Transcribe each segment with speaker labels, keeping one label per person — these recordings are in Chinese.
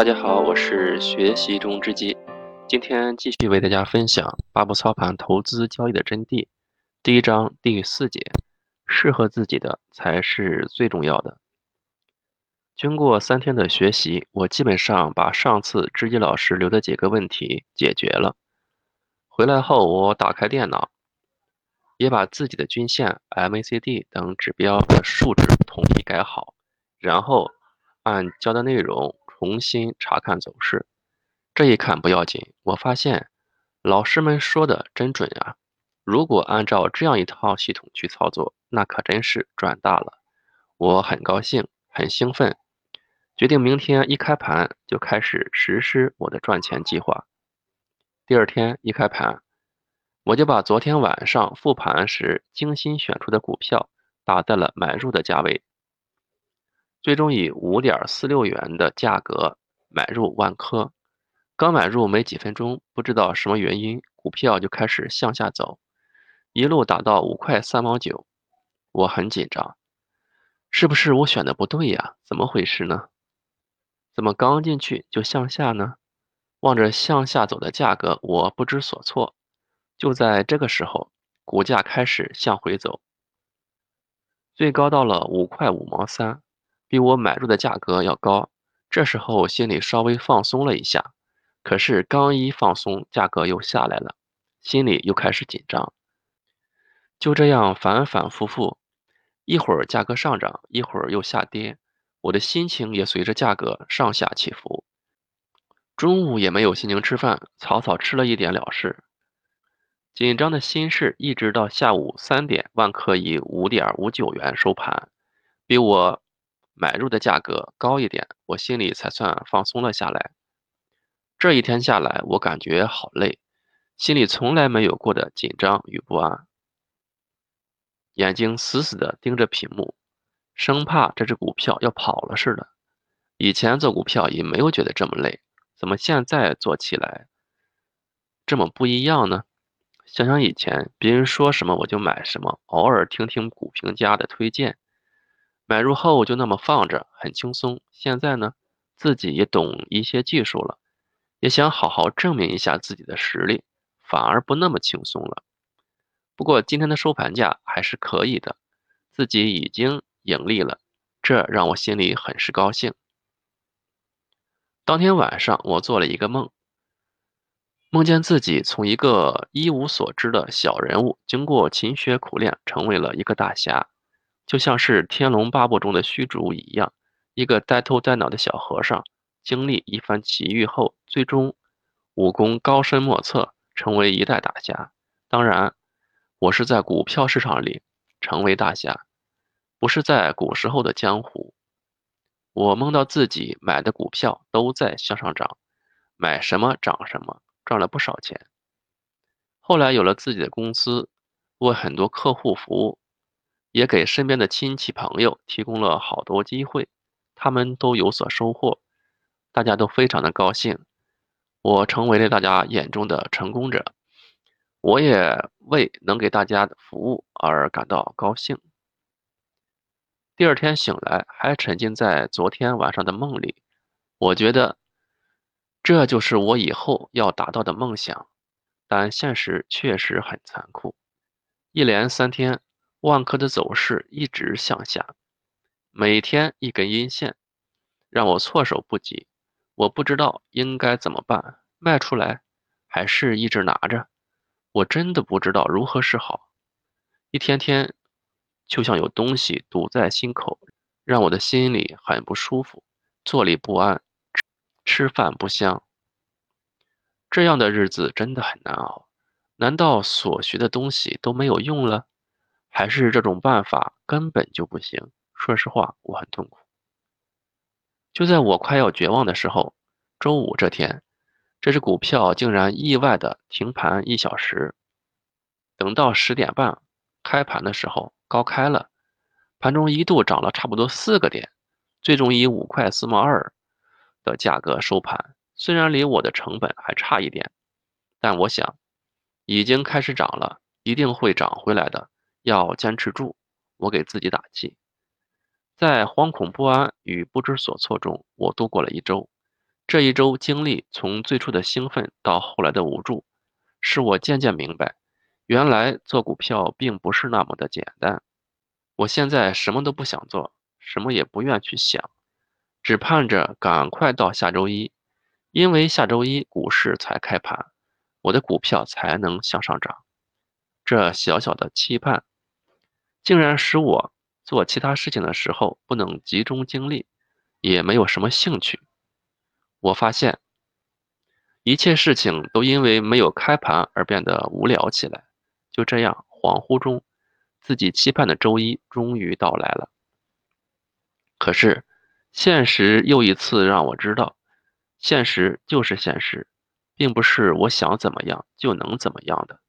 Speaker 1: 大家好，我是学习中之基，今天继续为大家分享八步操盘投资交易的真谛。第一章第四节，适合自己的才是最重要的。经过三天的学习，我基本上把上次知基老师留的几个问题解决了。回来后，我打开电脑，也把自己的均线、MACD 等指标的数值统一改好，然后按教的内容。重新查看走势，这一看不要紧，我发现老师们说的真准啊！如果按照这样一套系统去操作，那可真是赚大了。我很高兴，很兴奋，决定明天一开盘就开始实施我的赚钱计划。第二天一开盘，我就把昨天晚上复盘时精心选出的股票打在了买入的价位。最终以五点四六元的价格买入万科，刚买入没几分钟，不知道什么原因，股票就开始向下走，一路打到五块三毛九，我很紧张，是不是我选的不对呀？怎么回事呢？怎么刚进去就向下呢？望着向下走的价格，我不知所措。就在这个时候，股价开始向回走，最高到了五块五毛三。比我买入的价格要高，这时候心里稍微放松了一下。可是刚一放松，价格又下来了，心里又开始紧张。就这样反反复复，一会儿价格上涨，一会儿又下跌，我的心情也随着价格上下起伏。中午也没有心情吃饭，草草吃了一点了事。紧张的心事一直到下午三点，万科以五点五九元收盘，比我。买入的价格高一点，我心里才算放松了下来。这一天下来，我感觉好累，心里从来没有过的紧张与不安，眼睛死死地盯着屏幕，生怕这只股票要跑了似的。以前做股票也没有觉得这么累，怎么现在做起来这么不一样呢？想想以前，别人说什么我就买什么，偶尔听听股评家的推荐。买入后就那么放着，很轻松。现在呢，自己也懂一些技术了，也想好好证明一下自己的实力，反而不那么轻松了。不过今天的收盘价还是可以的，自己已经盈利了，这让我心里很是高兴。当天晚上，我做了一个梦，梦见自己从一个一无所知的小人物，经过勤学苦练，成为了一个大侠。就像是《天龙八部》中的虚竹一样，一个呆头呆脑的小和尚，经历一番奇遇后，最终武功高深莫测，成为一代大侠。当然，我是在股票市场里成为大侠，不是在古时候的江湖。我梦到自己买的股票都在向上涨，买什么涨什么，赚了不少钱。后来有了自己的公司，为很多客户服务。也给身边的亲戚朋友提供了好多机会，他们都有所收获，大家都非常的高兴，我成为了大家眼中的成功者，我也为能给大家服务而感到高兴。第二天醒来，还沉浸在昨天晚上的梦里，我觉得这就是我以后要达到的梦想，但现实确实很残酷，一连三天。万科的走势一直向下，每天一根阴线，让我措手不及。我不知道应该怎么办，卖出来还是一直拿着？我真的不知道如何是好。一天天就像有东西堵在心口，让我的心里很不舒服，坐立不安，吃饭不香。这样的日子真的很难熬。难道所学的东西都没有用了？还是这种办法根本就不行。说实话，我很痛苦。就在我快要绝望的时候，周五这天，这只股票竟然意外的停盘一小时。等到十点半开盘的时候，高开了，盘中一度涨了差不多四个点，最终以五块四毛二的价格收盘。虽然离我的成本还差一点，但我想，已经开始涨了，一定会涨回来的。要坚持住，我给自己打气。在惶恐不安与不知所措中，我度过了一周。这一周经历，从最初的兴奋到后来的无助，使我渐渐明白，原来做股票并不是那么的简单。我现在什么都不想做，什么也不愿去想，只盼着赶快到下周一，因为下周一股市才开盘，我的股票才能向上涨。这小小的期盼，竟然使我做其他事情的时候不能集中精力，也没有什么兴趣。我发现，一切事情都因为没有开盘而变得无聊起来。就这样，恍惚中，自己期盼的周一终于到来了。可是，现实又一次让我知道，现实就是现实，并不是我想怎么样就能怎么样的。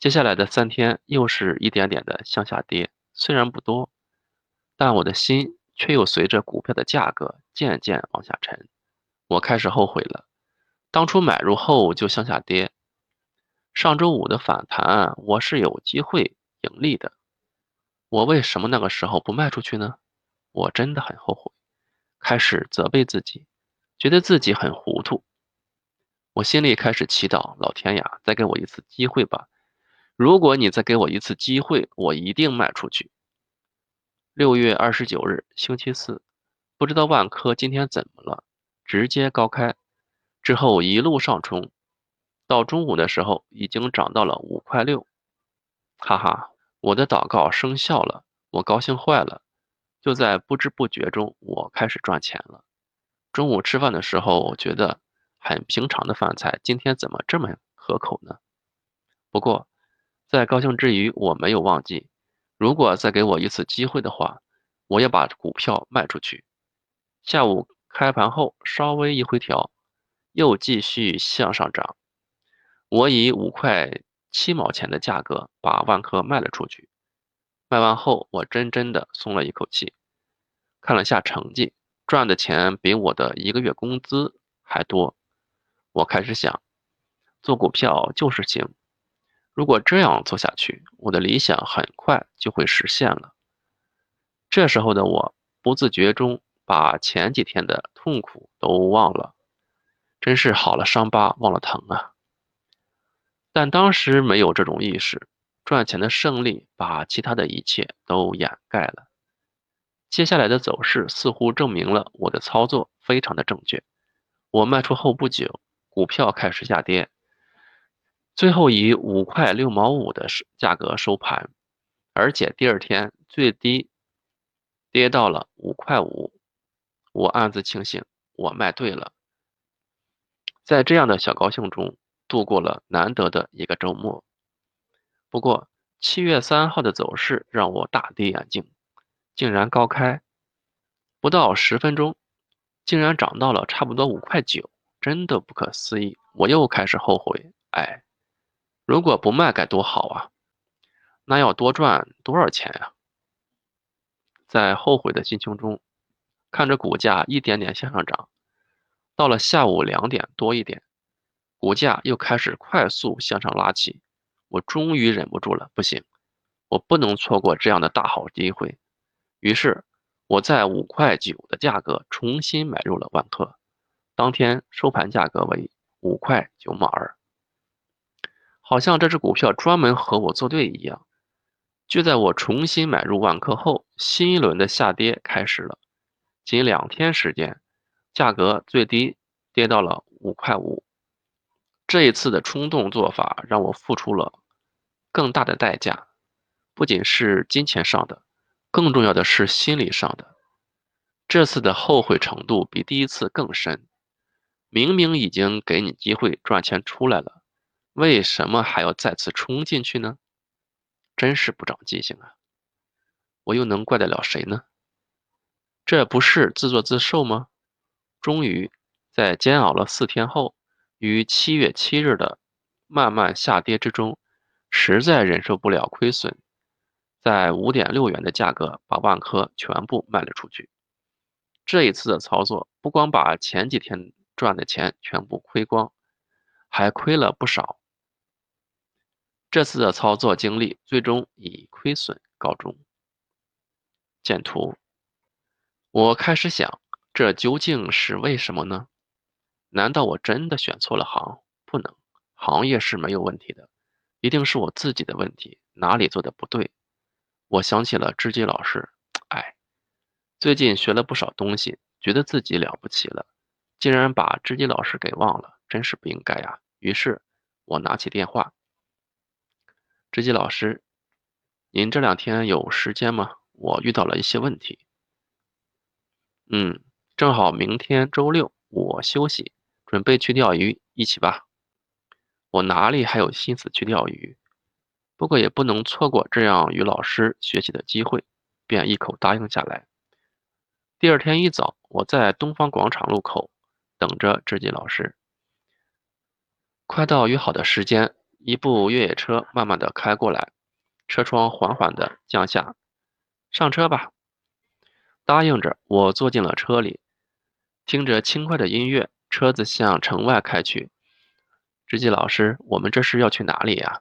Speaker 1: 接下来的三天，又是一点点的向下跌，虽然不多，但我的心却又随着股票的价格渐渐往下沉。我开始后悔了，当初买入后就向下跌。上周五的反弹，我是有机会盈利的。我为什么那个时候不卖出去呢？我真的很后悔，开始责备自己，觉得自己很糊涂。我心里开始祈祷老天呀，再给我一次机会吧！如果你再给我一次机会，我一定卖出去。六月二十九日，星期四，不知道万科今天怎么了。直接高开，之后一路上冲，到中午的时候已经涨到了五块六，哈哈，我的祷告生效了，我高兴坏了。就在不知不觉中，我开始赚钱了。中午吃饭的时候，我觉得很平常的饭菜，今天怎么这么可口呢？不过，在高兴之余，我没有忘记，如果再给我一次机会的话，我要把股票卖出去。下午。开盘后稍微一回调，又继续向上涨。我以五块七毛钱的价格把万科卖了出去。卖完后，我真真的松了一口气。看了下成绩，赚的钱比我的一个月工资还多。我开始想，做股票就是行。如果这样做下去，我的理想很快就会实现了。这时候的我，不自觉中。把前几天的痛苦都忘了，真是好了伤疤忘了疼啊！但当时没有这种意识，赚钱的胜利把其他的一切都掩盖了。接下来的走势似乎证明了我的操作非常的正确。我卖出后不久，股票开始下跌，最后以五块六毛五的价格收盘，而且第二天最低跌到了五块五。我暗自庆幸，我卖对了。在这样的小高兴中度过了难得的一个周末。不过，七月三号的走势让我大跌眼镜，竟然高开不到十分钟，竟然涨到了差不多五块九，真的不可思议。我又开始后悔，哎，如果不卖该多好啊！那要多赚多少钱呀？在后悔的心情中。看着股价一点点向上涨，到了下午两点多一点，股价又开始快速向上拉起。我终于忍不住了，不行，我不能错过这样的大好机会。于是我在五块九的价格重新买入了万科，当天收盘价格为五块九毛二。好像这只股票专门和我作对一样。就在我重新买入万科后，新一轮的下跌开始了。仅两天时间，价格最低跌到了五块五。这一次的冲动做法让我付出了更大的代价，不仅是金钱上的，更重要的是心理上的。这次的后悔程度比第一次更深。明明已经给你机会赚钱出来了，为什么还要再次冲进去呢？真是不长记性啊！我又能怪得了谁呢？这不是自作自受吗？终于，在煎熬了四天后，于七月七日的慢慢下跌之中，实在忍受不了亏损，在五点六元的价格把万科全部卖了出去。这一次的操作不光把前几天赚的钱全部亏光，还亏了不少。这次的操作经历最终以亏损告终。见图。我开始想，这究竟是为什么呢？难道我真的选错了行？不能，行业是没有问题的，一定是我自己的问题，哪里做的不对？我想起了知己老师，哎，最近学了不少东西，觉得自己了不起了，竟然把知己老师给忘了，真是不应该呀。于是，我拿起电话，知己老师，您这两天有时间吗？我遇到了一些问题。嗯，正好明天周六我休息，准备去钓鱼，一起吧。我哪里还有心思去钓鱼？不过也不能错过这样与老师学习的机会，便一口答应下来。第二天一早，我在东方广场路口等着知己老师。快到约好的时间，一部越野车慢慢的开过来，车窗缓缓的降下，上车吧。答应着，我坐进了车里，听着轻快的音乐，车子向城外开去。知己老师，我们这是要去哪里呀？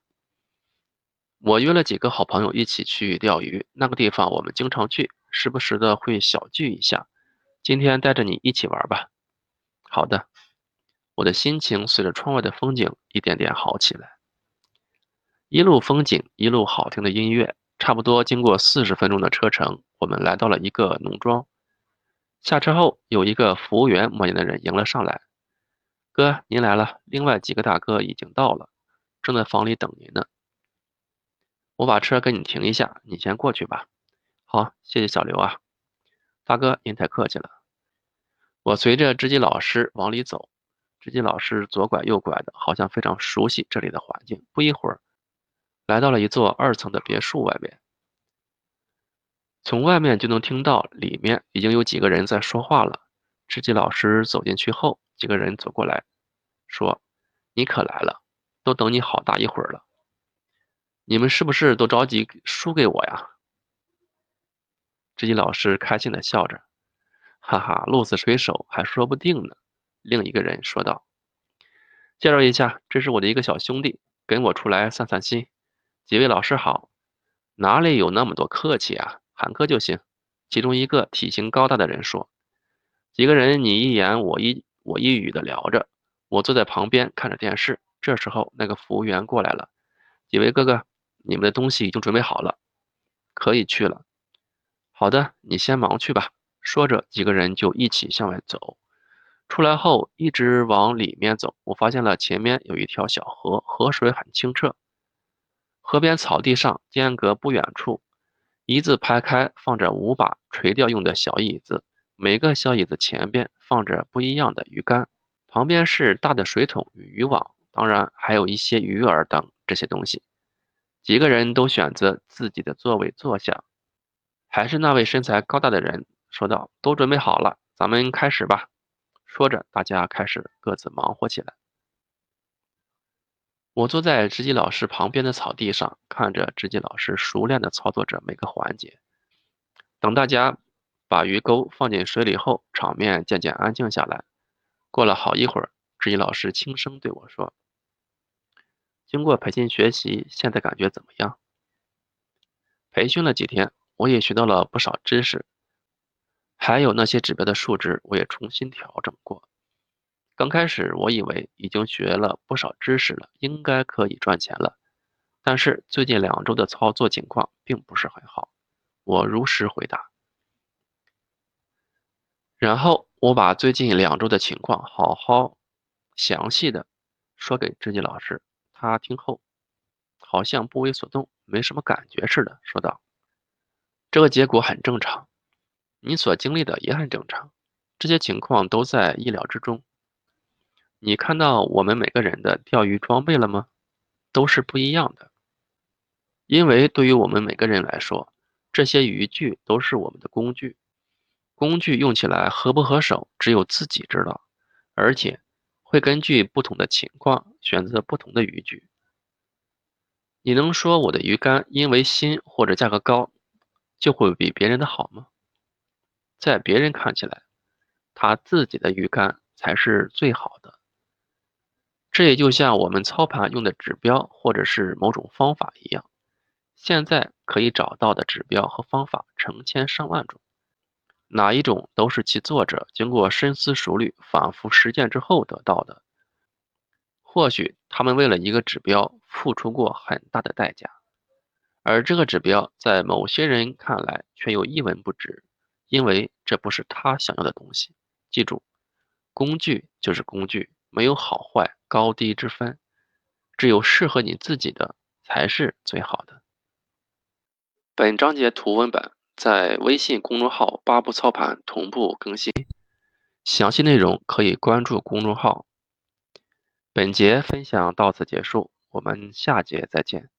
Speaker 1: 我约了几个好朋友一起去钓鱼，那个地方我们经常去，时不时的会小聚一下。今天带着你一起玩吧。好的，我的心情随着窗外的风景一点点好起来。一路风景，一路好听的音乐。差不多经过四十分钟的车程，我们来到了一个农庄。下车后，有一个服务员模样的人迎了上来：“哥，您来了。另外几个大哥已经到了，正在房里等您呢。我把车给你停一下，你先过去吧。”“好，谢谢小刘啊，大哥，您太客气了。”我随着知己老师往里走，知己老师左拐右拐的，好像非常熟悉这里的环境。不一会儿。来到了一座二层的别墅外面，从外面就能听到里面已经有几个人在说话了。知己老师走进去后，几个人走过来，说：“你可来了，都等你好大一会儿了。你们是不是都着急输给我呀？”知己老师开心的笑着：“哈哈，鹿死谁手还说不定呢。”另一个人说道：“介绍一下，这是我的一个小兄弟，跟我出来散散心。”几位老师好，哪里有那么多客气啊，喊哥就行。其中一个体型高大的人说：“几个人你一言我一我一语的聊着，我坐在旁边看着电视。这时候，那个服务员过来了，几位哥哥，你们的东西已经准备好了，可以去了。好的，你先忙去吧。”说着，几个人就一起向外走。出来后，一直往里面走，我发现了前面有一条小河，河水很清澈。河边草地上，间隔不远处，一字排开放着五把垂钓用的小椅子，每个小椅子前边放着不一样的鱼竿，旁边是大的水桶与渔网，当然还有一些鱼饵等这些东西。几个人都选择自己的座位坐下，还是那位身材高大的人说道：“都准备好了，咱们开始吧。”说着，大家开始各自忙活起来。我坐在知己老师旁边的草地上，看着知己老师熟练地操作着每个环节。等大家把鱼钩放进水里后，场面渐渐安静下来。过了好一会儿，知己老师轻声对我说：“经过培训学习，现在感觉怎么样？”培训了几天，我也学到了不少知识，还有那些指标的数值，我也重新调整过。刚开始我以为已经学了不少知识了，应该可以赚钱了。但是最近两周的操作情况并不是很好。我如实回答，然后我把最近两周的情况好好详细的说给知己老师。他听后好像不为所动，没什么感觉似的，说道：“这个结果很正常，你所经历的也很正常，这些情况都在意料之中。”你看到我们每个人的钓鱼装备了吗？都是不一样的，因为对于我们每个人来说，这些渔具都是我们的工具，工具用起来合不合手，只有自己知道，而且会根据不同的情况选择不同的渔具。你能说我的鱼竿因为新或者价格高，就会比别人的好吗？在别人看起来，他自己的鱼竿才是最好的。这也就像我们操盘用的指标或者是某种方法一样，现在可以找到的指标和方法成千上万种，哪一种都是其作者经过深思熟虑、反复实践之后得到的。或许他们为了一个指标付出过很大的代价，而这个指标在某些人看来却又一文不值，因为这不是他想要的东西。记住，工具就是工具，没有好坏、高低之分，只有适合你自己的才是最好的。本章节图文版在微信公众号“八步操盘”同步更新，详细内容可以关注公众号。本节分享到此结束，我们下节再见。